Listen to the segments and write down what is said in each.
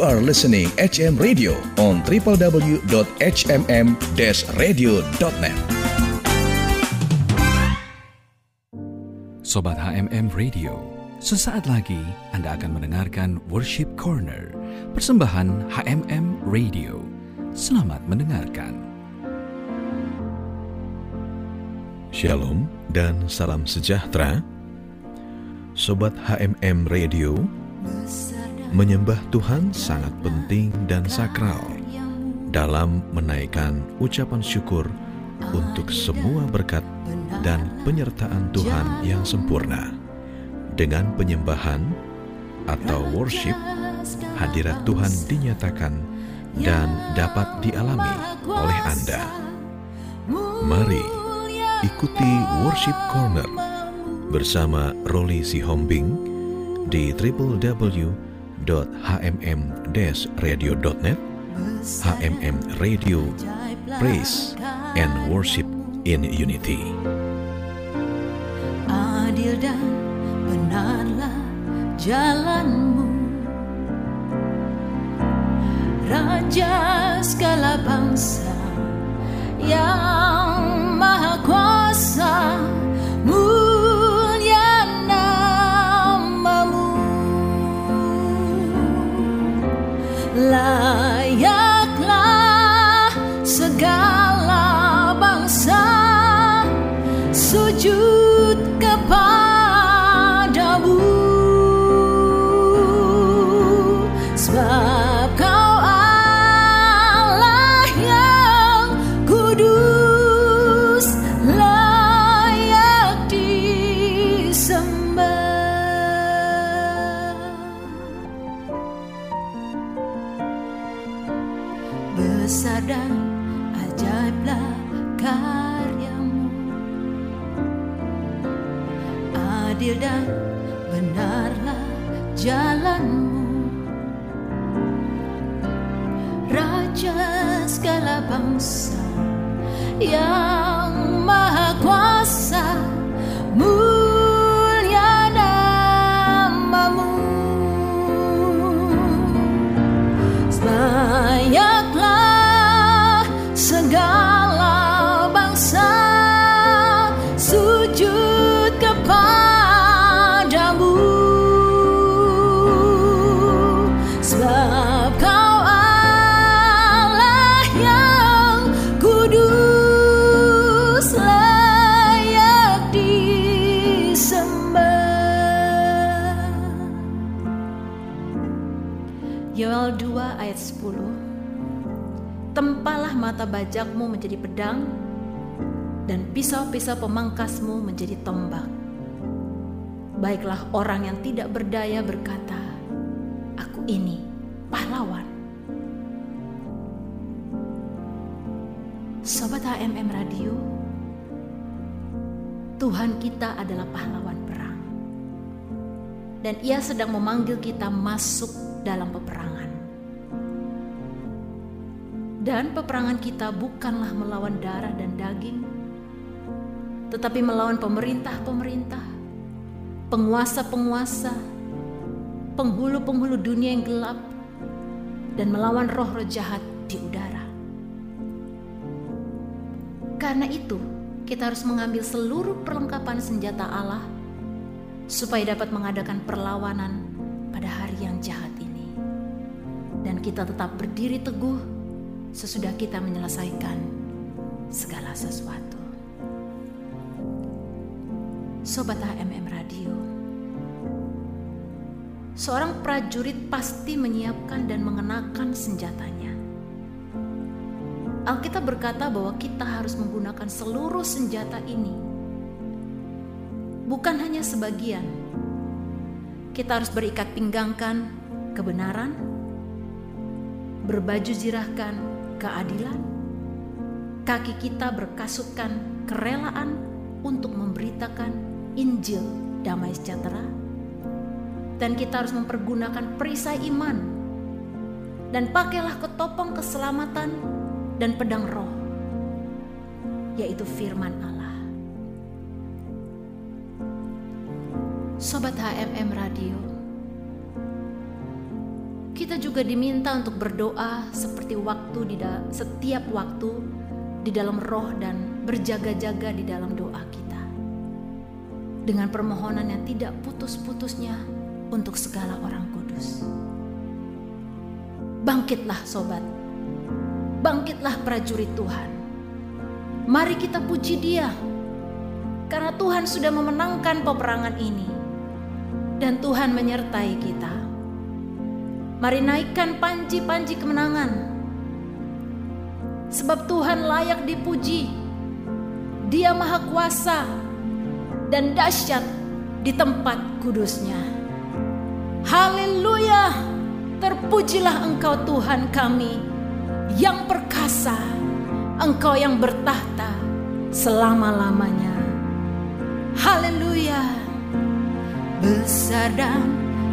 You are listening HM Radio on www.hmm-radio.net. Sobat HMM Radio, sesaat lagi Anda akan mendengarkan Worship Corner, persembahan HMM Radio. Selamat mendengarkan. Shalom dan salam sejahtera. Sobat HMM Radio, menyembah Tuhan sangat penting dan sakral dalam menaikkan ucapan syukur untuk semua berkat dan penyertaan Tuhan yang sempurna. Dengan penyembahan atau worship, hadirat Tuhan dinyatakan dan dapat dialami oleh Anda. Mari ikuti Worship Corner bersama Roli Sihombing di www.hmm-radio.net HMM Radio Praise and Worship in Unity. Adil dan benarlah jalanmu Raja segala bangsa yang adil dan benarlah jalanmu. Raja segala bangsa yang maha 2 ayat 10 Tempalah mata bajakmu menjadi pedang dan pisau-pisau pemangkasmu menjadi tombak. Baiklah orang yang tidak berdaya berkata, Aku ini pahlawan. Sobat HMM Radio, Tuhan kita adalah pahlawan perang. Dan ia sedang memanggil kita masuk dalam peperangan. Dan peperangan kita bukanlah melawan darah dan daging, tetapi melawan pemerintah-pemerintah, penguasa-penguasa, penghulu-penghulu dunia yang gelap, dan melawan roh-roh jahat di udara. Karena itu, kita harus mengambil seluruh perlengkapan senjata Allah supaya dapat mengadakan perlawanan pada hari yang jahat ini. Dan kita tetap berdiri teguh sesudah kita menyelesaikan segala sesuatu. Sobat HMM Radio, seorang prajurit pasti menyiapkan dan mengenakan senjatanya. Alkitab berkata bahwa kita harus menggunakan seluruh senjata ini, bukan hanya sebagian. Kita harus berikat pinggangkan kebenaran, berbaju zirahkan keadilan, kaki kita berkasutkan kerelaan untuk memberitakan Injil damai sejahtera, dan kita harus mempergunakan perisai iman, dan pakailah ketopong keselamatan dan pedang roh, yaitu firman Allah. Sobat HMM Radio, kita juga diminta untuk berdoa seperti waktu di setiap waktu di dalam roh dan berjaga-jaga di dalam doa kita. Dengan permohonan yang tidak putus-putusnya untuk segala orang kudus. Bangkitlah sobat. Bangkitlah prajurit Tuhan. Mari kita puji Dia. Karena Tuhan sudah memenangkan peperangan ini. Dan Tuhan menyertai kita. Mari naikkan panji-panji kemenangan. Sebab Tuhan layak dipuji. Dia maha kuasa dan dahsyat di tempat kudusnya. Haleluya! Terpujilah Engkau Tuhan kami yang perkasa, Engkau yang bertahta selama-lamanya. Haleluya! Besar dan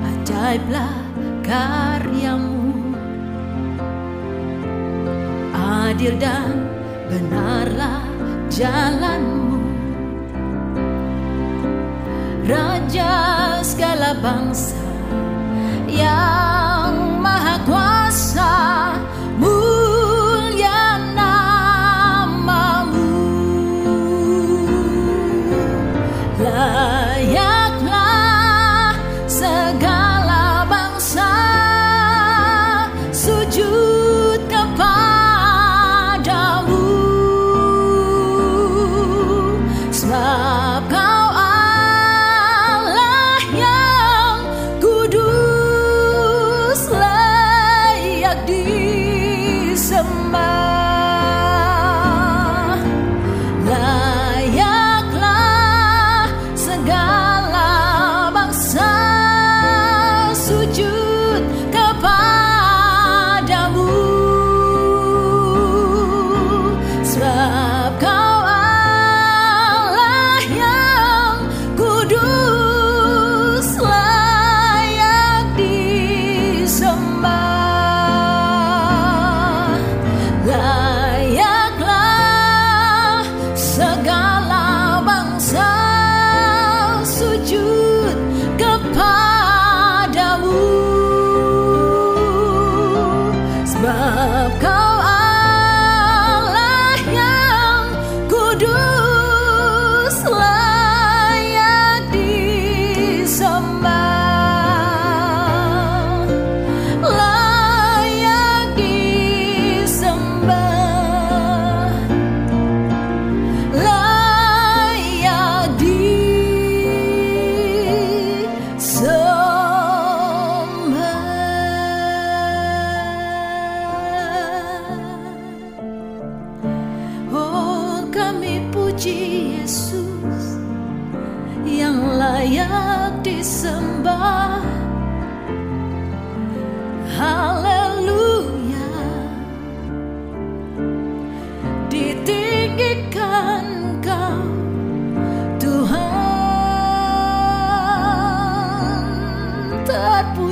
ajaiblah karyamu. Adil dan benarlah jalanmu. Raja segala bangsa yang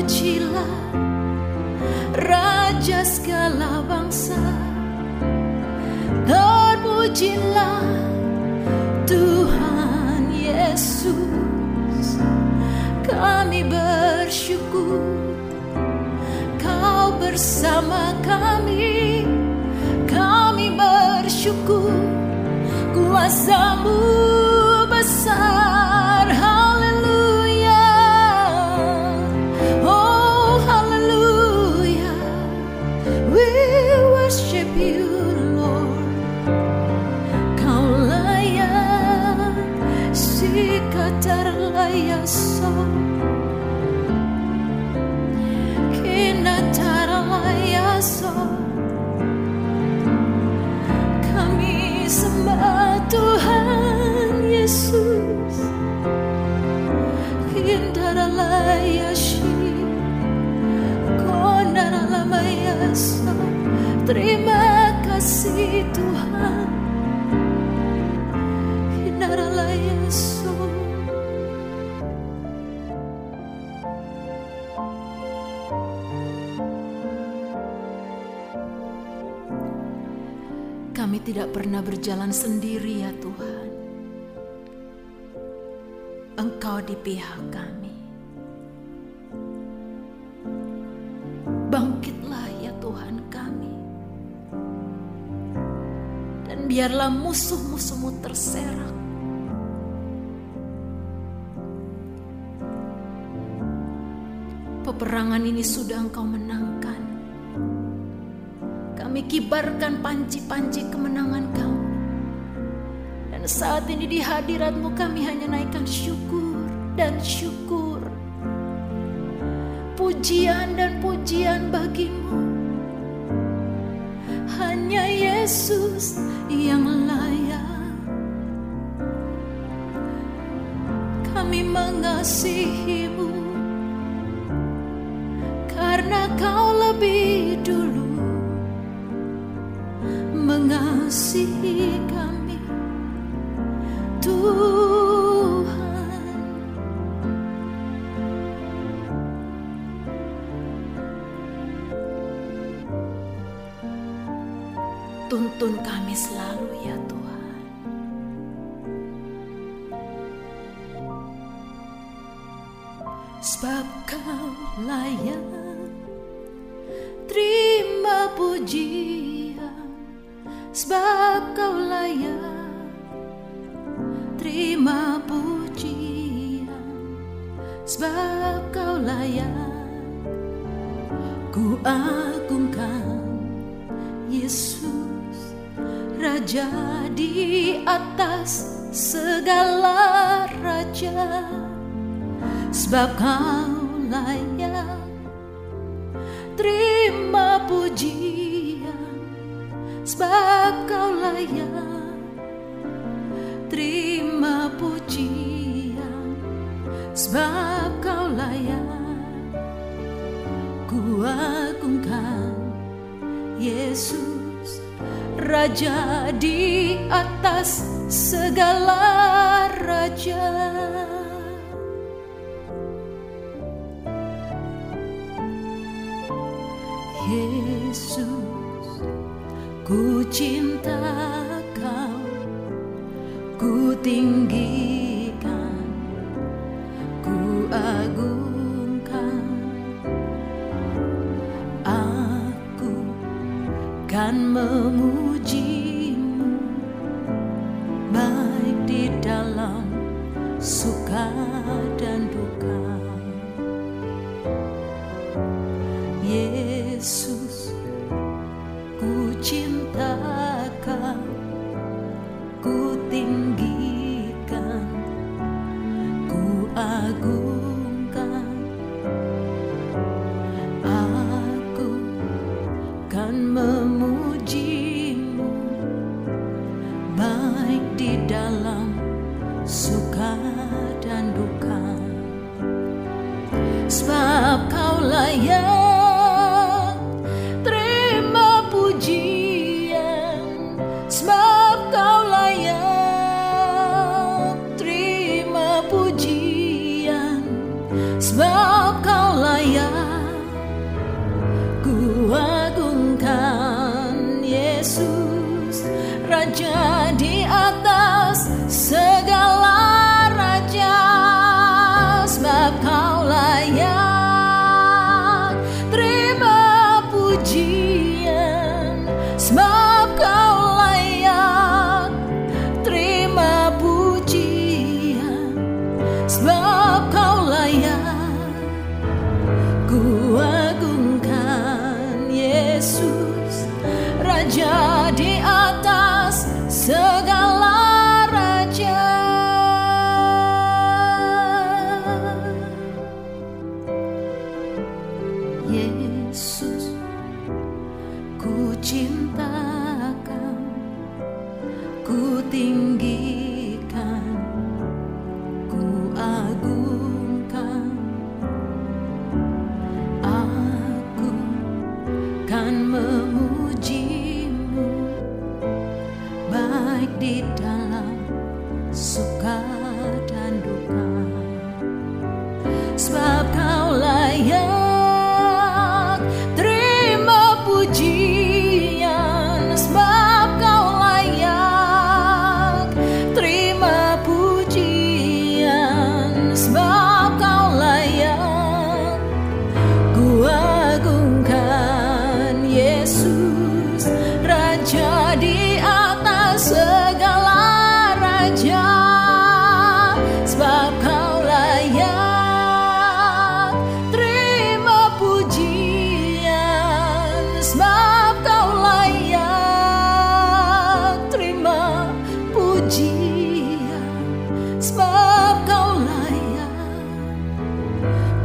Terpujilah Raja segala bangsa. Terpujilah Tuhan Yesus. Kami bersyukur Kau bersama kami. Kami bersyukur Kuasamu besar. Haleluya. Oh haleluya. We worship you Lord. Kau layak si katar layaso Kinatar lamayasa Terima kasih Tuhan Kami tidak pernah berjalan sendiri ya Tuhan. Engkau di pihak kami. Biarlah musuh-musuhmu terserak. Peperangan ini sudah engkau menangkan. Kami kibarkan panci-panci kemenangan kau. Dan saat ini di hadiratmu kami hanya naikkan syukur dan syukur. Pujian dan pujian bagimu. Yesus yang layak. Kami mengasihimu ku agungkan Yesus Raja di atas segala raja. Sebab kau layak terima pujian. Sebab kau layak terima pujian. Sebab Yesus Raja di atas segala raja. Yesus ku cinta kau ku tinggikan ku agungkan memujimu baik di dalam suka dan duka. Yesus ku cinta kau ku tinggikan ku agungkan. Aku kan memujimu kau pujian di dalam suka pujian sebab kau layak.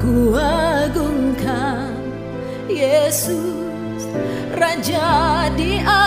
Ku agungkan Yesus Raja di atas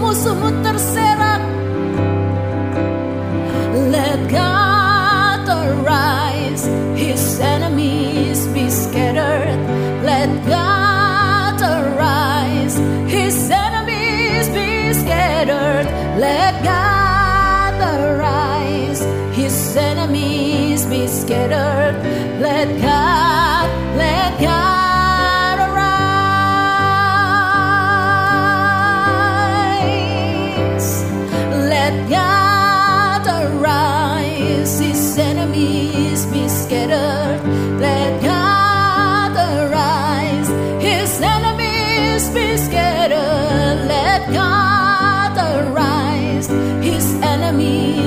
Mussuhmu terser enemy.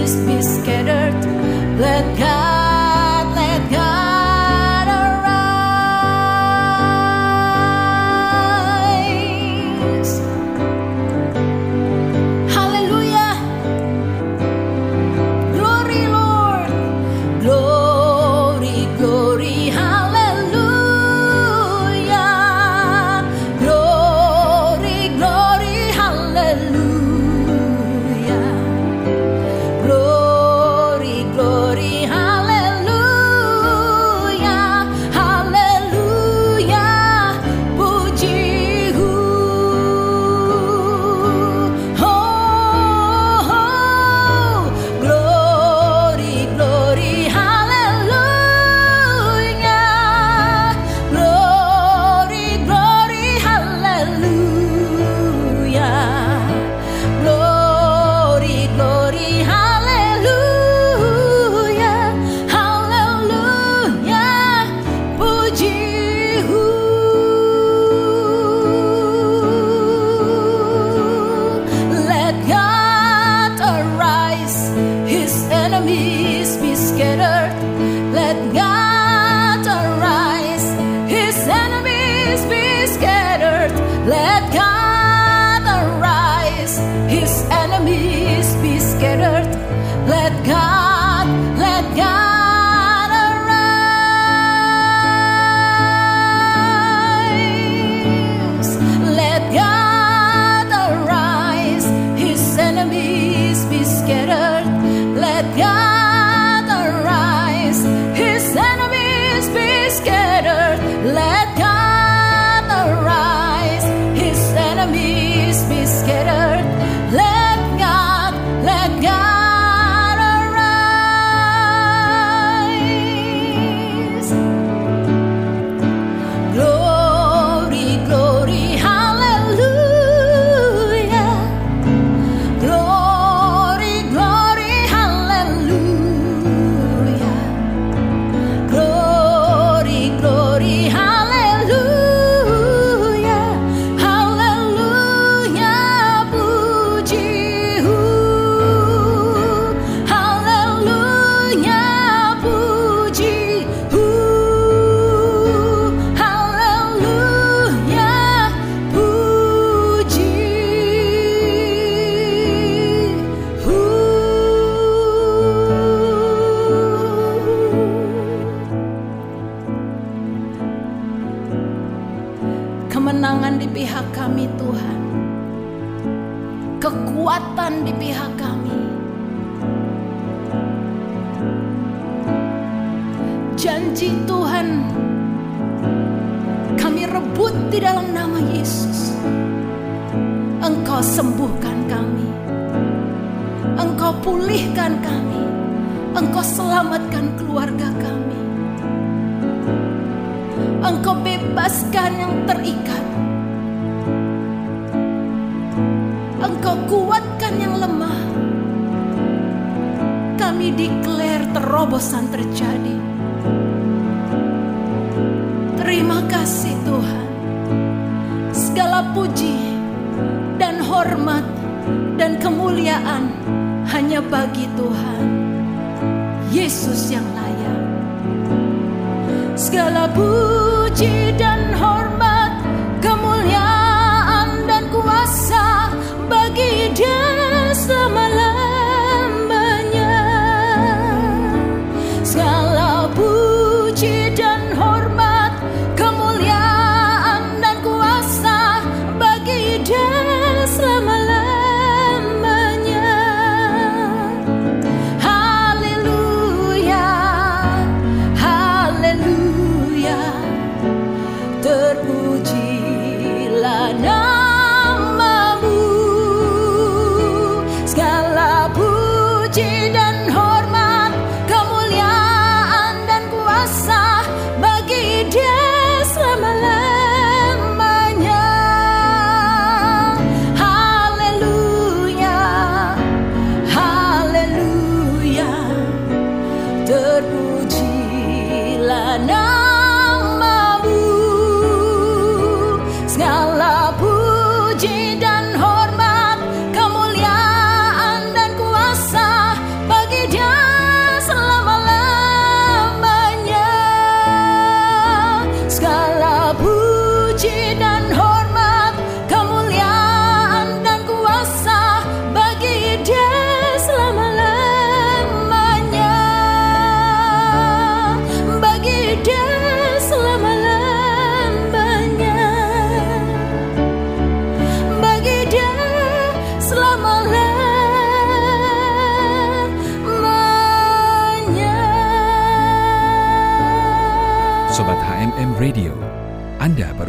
Janji Tuhan kami rebut di dalam nama Yesus. Engkau sembuhkan kami. Engkau pulihkan kami. Engkau selamatkan keluarga kami. Engkau bebaskan yang terikat. Engkau kuatkan yang lemah. Kami declare terobosan terjadi. Kasih Tuhan. Segala puji dan hormat dan kemuliaan hanya bagi Tuhan. Yesus yang layak. Segala puji dan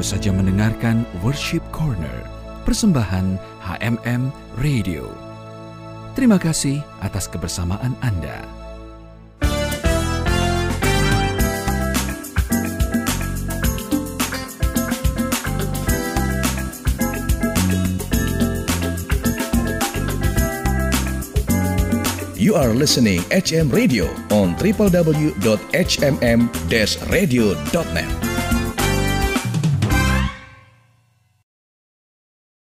baru saja mendengarkan Worship Corner, persembahan HMM Radio. Terima kasih atas kebersamaan Anda. You are listening HM Radio on www.hmm-radio.net.